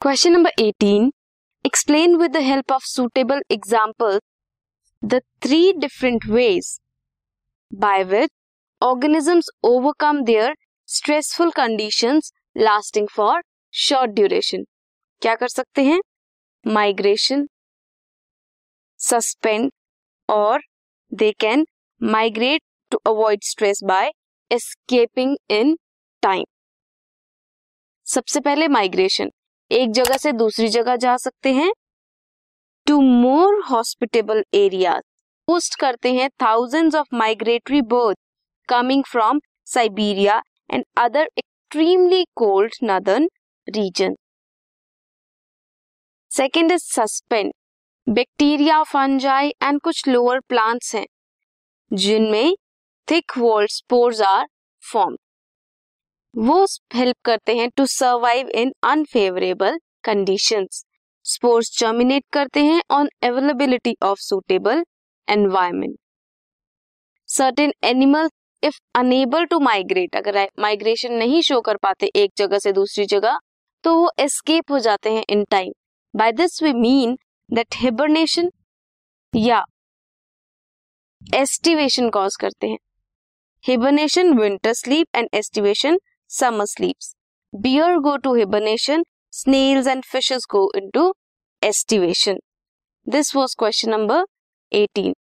Question number 18. Explain with the help of suitable examples the three different ways by which organisms overcome their stressful conditions lasting for short duration. क्या कर सकते हैं? Migration, suspend, or they can migrate to avoid stress by escaping in time. सबसे पहले migration एक जगह से दूसरी जगह जा सकते हैं। To more hospitable area post करते हैं thousands of migratory bird coming from Siberia and other extremely cold northern region second is suspend bacteria fungi and कुछ लोअर प्लांट्स हैं, जिनमें thick walled spores are form वो help करते हैं to survive in unfavourable conditions spores germinate करते हैं on availability of suitable environment certain animal if unable to migrate अगर migration नहीं शो कर पाते एक जगह से दूसरी जगह तो वो एस्केप हो जाते हैं in time by this we mean that hibernation या एस्टिवेशन कॉज करते हैं. Hibernation winter sleep and aestivation summer sleeps. Bear go to hibernation, snails and fishes go into estivation. This was question number 18.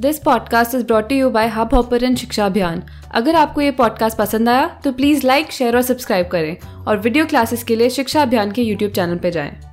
This podcast is brought you by hub and Shiksha Abhiyan अगर आपको ये podcast पसंद आया तो please like share और subscribe करें और video classes के लिए शिक्षा अभियान के यूट्यूब चैनल पर जाएँ।